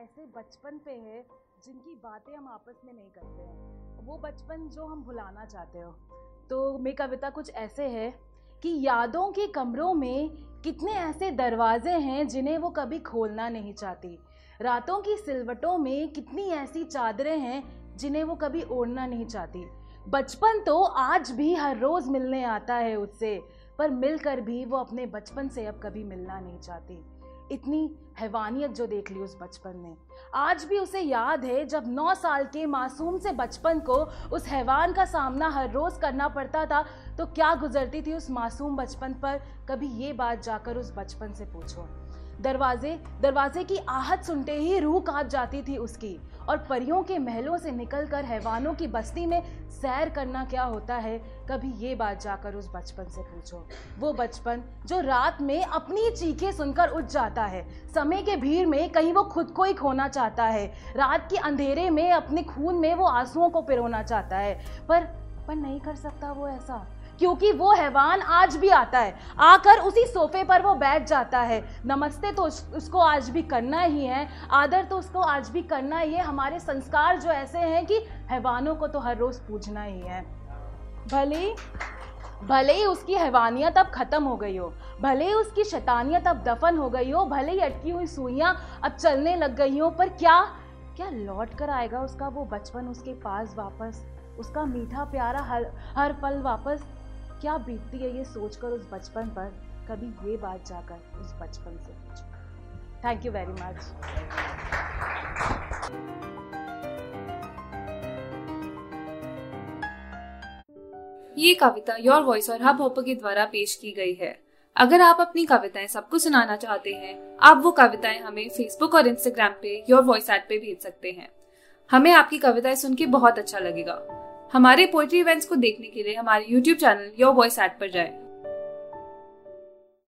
ऐसे बचपन पे है जिनकी बातें हम आपस में नहीं करते हैं। वो बचपन जो हम भुलाना चाहते हो। तो मेरी कविता कुछ ऐसे है कि यादों के कमरों में कितने ऐसे दरवाजे हैं जिन्हें वो कभी खोलना नहीं चाहती। रातों की सिलवटों में कितनी ऐसी चादरें हैं जिन्हें वो कभी ओढ़ना नहीं चाहती। बचपन तो आज भी हर रोज़ मिलने आता है उससे, पर मिलकर भी वो अपने बचपन से अब कभी मिलना नहीं चाहती। इतनी हैवानियत जो देख ली उस बचपन में आज भी उसे याद है जब नौ साल के मासूम से बचपन को उस हैवान का सामना हर रोज़ करना पड़ता था तो क्या गुजरती थी उस मासूम बचपन पर? कभी ये बात जाकर उस बचपन से पूछो। दरवाजे दरवाजे की आहट सुनते ही रूह काँप जाती थी उसकी। और परियों के महलों से निकलकर हैवानों की बस्ती में सैर करना क्या होता है? कभी ये बात जाकर उस बचपन से पूछो। वो बचपन जो रात में अपनी चीखें सुनकर उठ जाता है। समय के भीड़ में कहीं वो खुद को ही खोना चाहता है। रात के अंधेरे में अपने खून में वो आंसुओं को पिरोना चाहता है। पर पर नहीं कर सकता वो ऐसा। क्योंकि वो हैवान आज भी आता है। आकर उसी सोफे पर वो बैठ जाता है। नमस्ते तो उसको आज भी करना ही है। आदर तो उसको आज भी करना ही है। हमारे संस्कार जो ऐसे हैं कि हैवानों को तो हर रोज़ पूजना ही है। भले भले ही उसकी हैवानियत अब ख़त्म हो गई हो। भले ही उसकी शैतानियत अब दफन हो गई हो। भले ही अटकी हुई सुइयाँ अब चलने लग गई हो। पर क्या क्या लौट कर आएगा उसका वो बचपन उसके पास वापस? उसका मीठा प्यारा हर हर पल वापस? क्या बीतती है ये सोचकर उस बचपन पर? कभी ये बात जाकर उस बचपन से पूछो। थैंक यू वेरी मच ये कविता योर वॉइस और हब हॉपर के द्वारा पेश की गई है। अगर आप अपनी कविताएँ सबको सुनाना चाहते हैं, आप वो कविताएँ हमें फेसबुक और इंस्टाग्राम पे योर वॉइस एट पे भेज सकते हैं। हमें आपकी कविताएँ सुन के बहुत अच्छा लगेगा। हमारे पोएट्री इवेंट्स को देखने के लिए हमारे YouTube channel Your Voice at पर जाएँ।